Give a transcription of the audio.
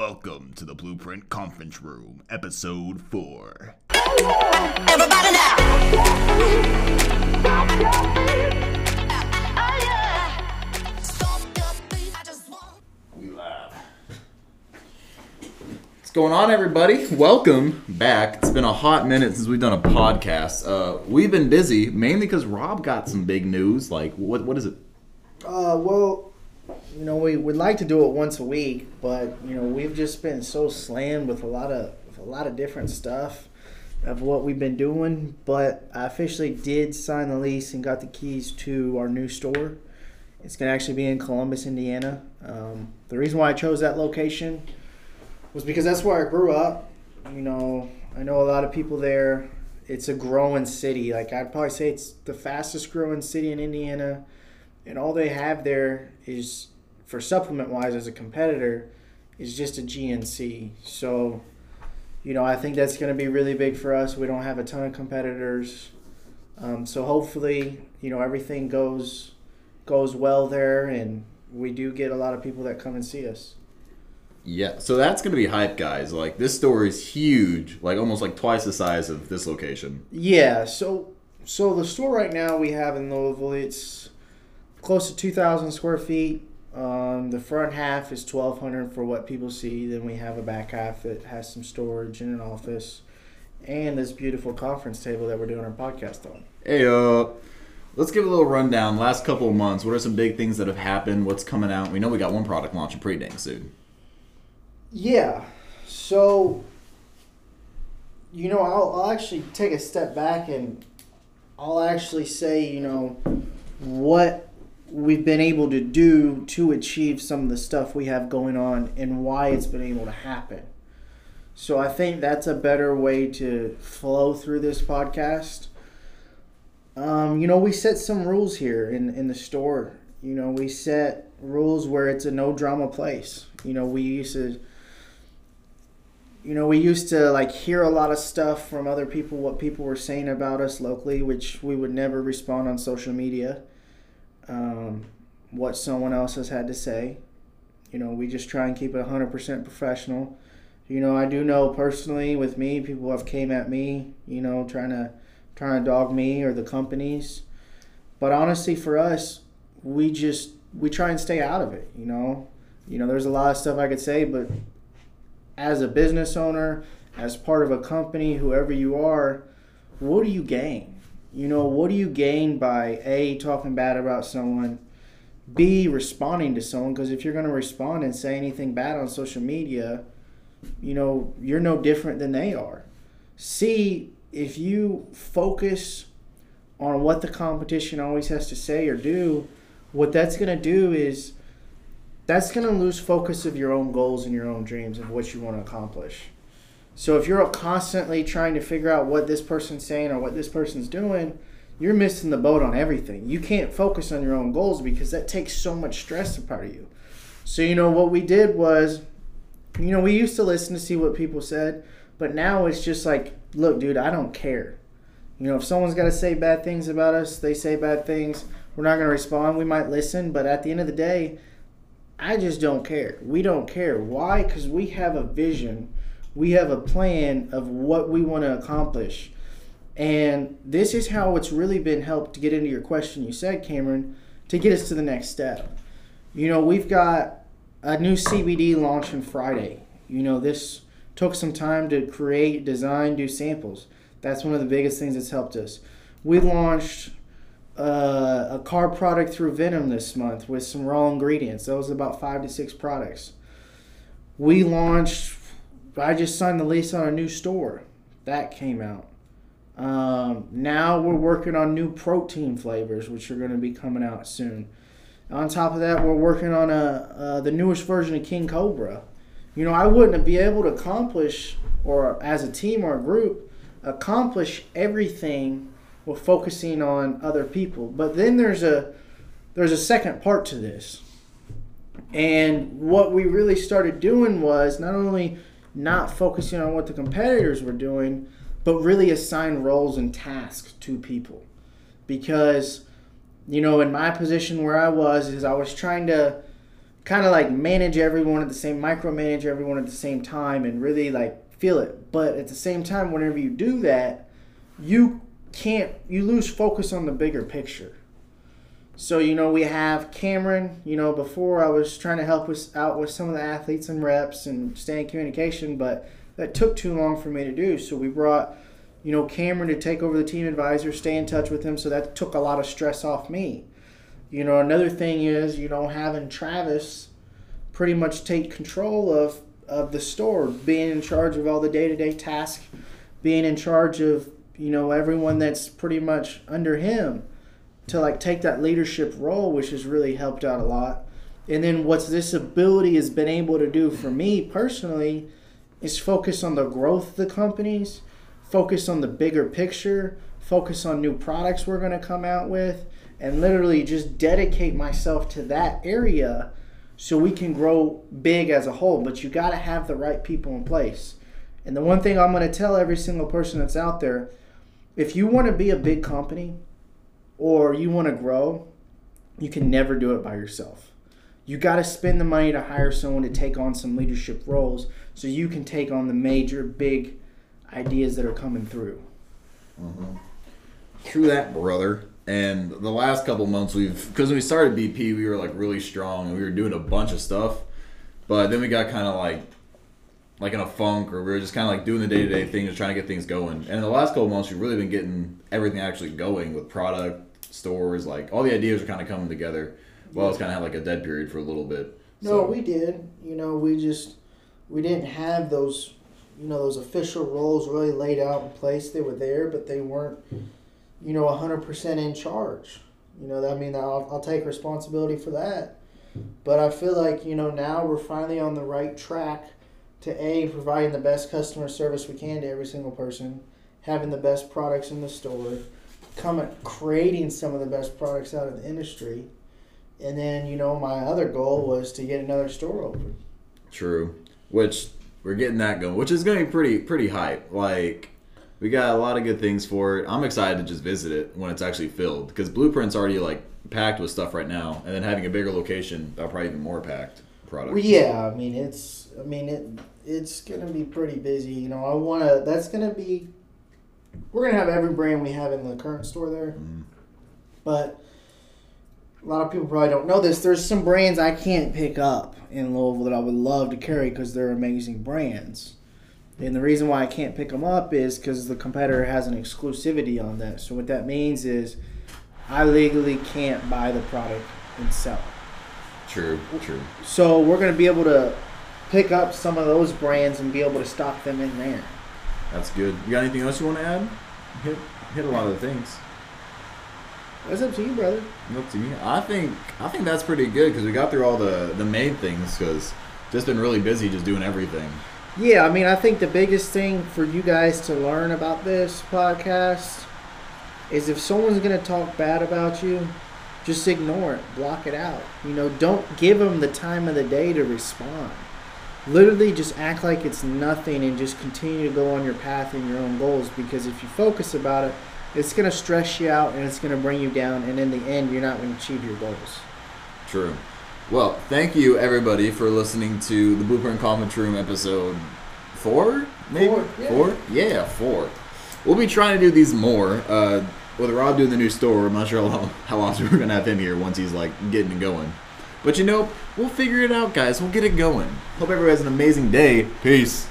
Welcome to the Blueprint Conference Room, Episode 4. Everybody now. We live. What's going on, everybody? Welcome back. It's been a hot minute since we've done a podcast. Uh, we've been busy, mainly because Rob got some big news. Like, what what is it? Uh, well, you know, we would like to do it once a week, but you know, we've just been so slammed with a lot of a lot of different stuff of what we've been doing. But I officially did sign the lease and got the keys to our new store. It's gonna actually be in Columbus, Indiana. Um, the reason why I chose that location was because that's where I grew up. You know, I know a lot of people there. It's a growing city. Like I'd probably say it's the fastest growing city in Indiana and all they have there is for supplement wise as a competitor is just a GNC. So, you know, I think that's going to be really big for us. We don't have a ton of competitors, um, so hopefully, you know, everything goes goes well there, and we do get a lot of people that come and see us. Yeah, so that's gonna be hype, guys. Like, this store is huge, like almost like twice the size of this location. Yeah. So, so the store right now we have in Louisville, it's close to two thousand square feet. Um, the front half is twelve hundred for what people see. Then we have a back half that has some storage and an office, and this beautiful conference table that we're doing our podcast on. Hey, uh, let's give a little rundown. Last couple of months, what are some big things that have happened? What's coming out? We know we got one product launching pretty dang soon. Yeah. So, you know, I'll, I'll actually take a step back and I'll actually say, you know, what we've been able to do to achieve some of the stuff we have going on and why it's been able to happen. So I think that's a better way to flow through this podcast. Um, you know, we set some rules here in, in the store. You know, we set rules where it's a no drama place. You know, we used to you know, we used to like hear a lot of stuff from other people, what people were saying about us locally, which we would never respond on social media. Um, what someone else has had to say. You know, we just try and keep it 100% professional. You know, I do know personally with me, people have came at me, you know, trying to trying to dog me or the companies. But honestly, for us, we just we try and stay out of it. You know, you know, there's a lot of stuff I could say, but as a business owner, as part of a company, whoever you are, what do you gain? You know, what do you gain by A, talking bad about someone, B, responding to someone? Because if you're going to respond and say anything bad on social media, you know, you're no different than they are. C, if you focus on what the competition always has to say or do, what that's going to do is that's going to lose focus of your own goals and your own dreams of what you want to accomplish. So if you're constantly trying to figure out what this person's saying or what this person's doing, you're missing the boat on everything. You can't focus on your own goals because that takes so much stress apart of you. So you know what we did was, you know, we used to listen to see what people said, but now it's just like, look, dude, I don't care. You know, if someone's got to say bad things about us, they say bad things. We're not going to respond. We might listen, but at the end of the day, I just don't care. We don't care. Why? Because we have a vision. We have a plan of what we want to accomplish. And this is how it's really been helped to get into your question you said, Cameron, to get us to the next step. You know, we've got a new CBD launch launching Friday. You know, this took some time to create, design, do samples. That's one of the biggest things that's helped us. We launched uh, a car product through Venom this month with some raw ingredients. That was about five to six products. We launched. I just signed the lease on a new store. That came out. Um, now we're working on new protein flavors, which are going to be coming out soon. On top of that, we're working on a uh, the newest version of King Cobra. You know, I wouldn't be able to accomplish, or as a team or a group, accomplish everything with focusing on other people. But then there's a there's a second part to this. And what we really started doing was not only not focusing on what the competitors were doing, but really assign roles and tasks to people. Because, you know, in my position where I was, is I was trying to kind of like manage everyone at the same micromanage everyone at the same time and really like feel it. But at the same time, whenever you do that, you can't you lose focus on the bigger picture. So you know we have Cameron. You know before I was trying to help us out with some of the athletes and reps and stay in communication, but that took too long for me to do. So we brought you know Cameron to take over the team advisor, stay in touch with him. So that took a lot of stress off me. You know another thing is you know having Travis pretty much take control of of the store, being in charge of all the day to day tasks, being in charge of you know everyone that's pretty much under him to like take that leadership role, which has really helped out a lot. And then what this ability has been able to do for me personally is focus on the growth of the companies, focus on the bigger picture, focus on new products we're going to come out with, and literally just dedicate myself to that area so we can grow big as a whole. But you got to have the right people in place. And the one thing I'm going to tell every single person that's out there if you want to be a big company or you want to grow, you can never do it by yourself. You got to spend the money to hire someone to take on some leadership roles so you can take on the major big ideas that are coming through. Mm-hmm. True that, brother. And the last couple months, we've because when we started BP, we were like really strong and we were doing a bunch of stuff. But then we got kind of like like in a funk, or we were just kind of like doing the day to day thing, just trying to get things going. And in the last couple months, we've really been getting everything actually going with product stores. Like all the ideas are kind of coming together. Well, it's kind of had like a dead period for a little bit. No, So- we did. You know, we just we didn't have those you know those official roles really laid out in place. They were there, but they weren't you know hundred percent in charge. You know, I mean, I'll, I'll take responsibility for that. But I feel like you know now we're finally on the right track to a providing the best customer service we can to every single person, having the best products in the store, coming creating some of the best products out of the industry. And then, you know, my other goal was to get another store open. True. Which we're getting that going, which is going to be pretty pretty hype. Like we got a lot of good things for it. I'm excited to just visit it when it's actually filled because Blueprint's already like packed with stuff right now, and then having a bigger location, that'll probably even more packed product. Well, yeah, I mean, it's, I mean, it, it's gonna be pretty busy. You know, I wanna. That's gonna be. We're gonna have every brand we have in the current store there, mm-hmm. but a lot of people probably don't know this. There's some brands I can't pick up in Louisville that I would love to carry because they're amazing brands. And the reason why I can't pick them up is because the competitor has an exclusivity on that. So what that means is, I legally can't buy the product and sell it. True. True. So we're going to be able to pick up some of those brands and be able to stock them in there. That's good. You got anything else you want to add? Hit hit a lot of the things. That's up to you, brother. Up to me. I think I think that's pretty good because we got through all the the main things because just been really busy just doing everything. Yeah, I mean, I think the biggest thing for you guys to learn about this podcast is if someone's going to talk bad about you, just ignore it, block it out. You know, don't give them the time of the day to respond. Literally, just act like it's nothing and just continue to go on your path and your own goals because if you focus about it, it's going to stress you out and it's going to bring you down, and in the end, you're not going to achieve your goals. True. Well, thank you everybody for listening to the Blueprint Conference Room episode four, maybe Four, yeah. four, yeah, four. We'll be trying to do these more. Uh, with Rob doing the new store, I'm not sure how long, how long we're gonna have him here once he's like getting it going. But you know, we'll figure it out, guys. We'll get it going. Hope everybody has an amazing day. Peace.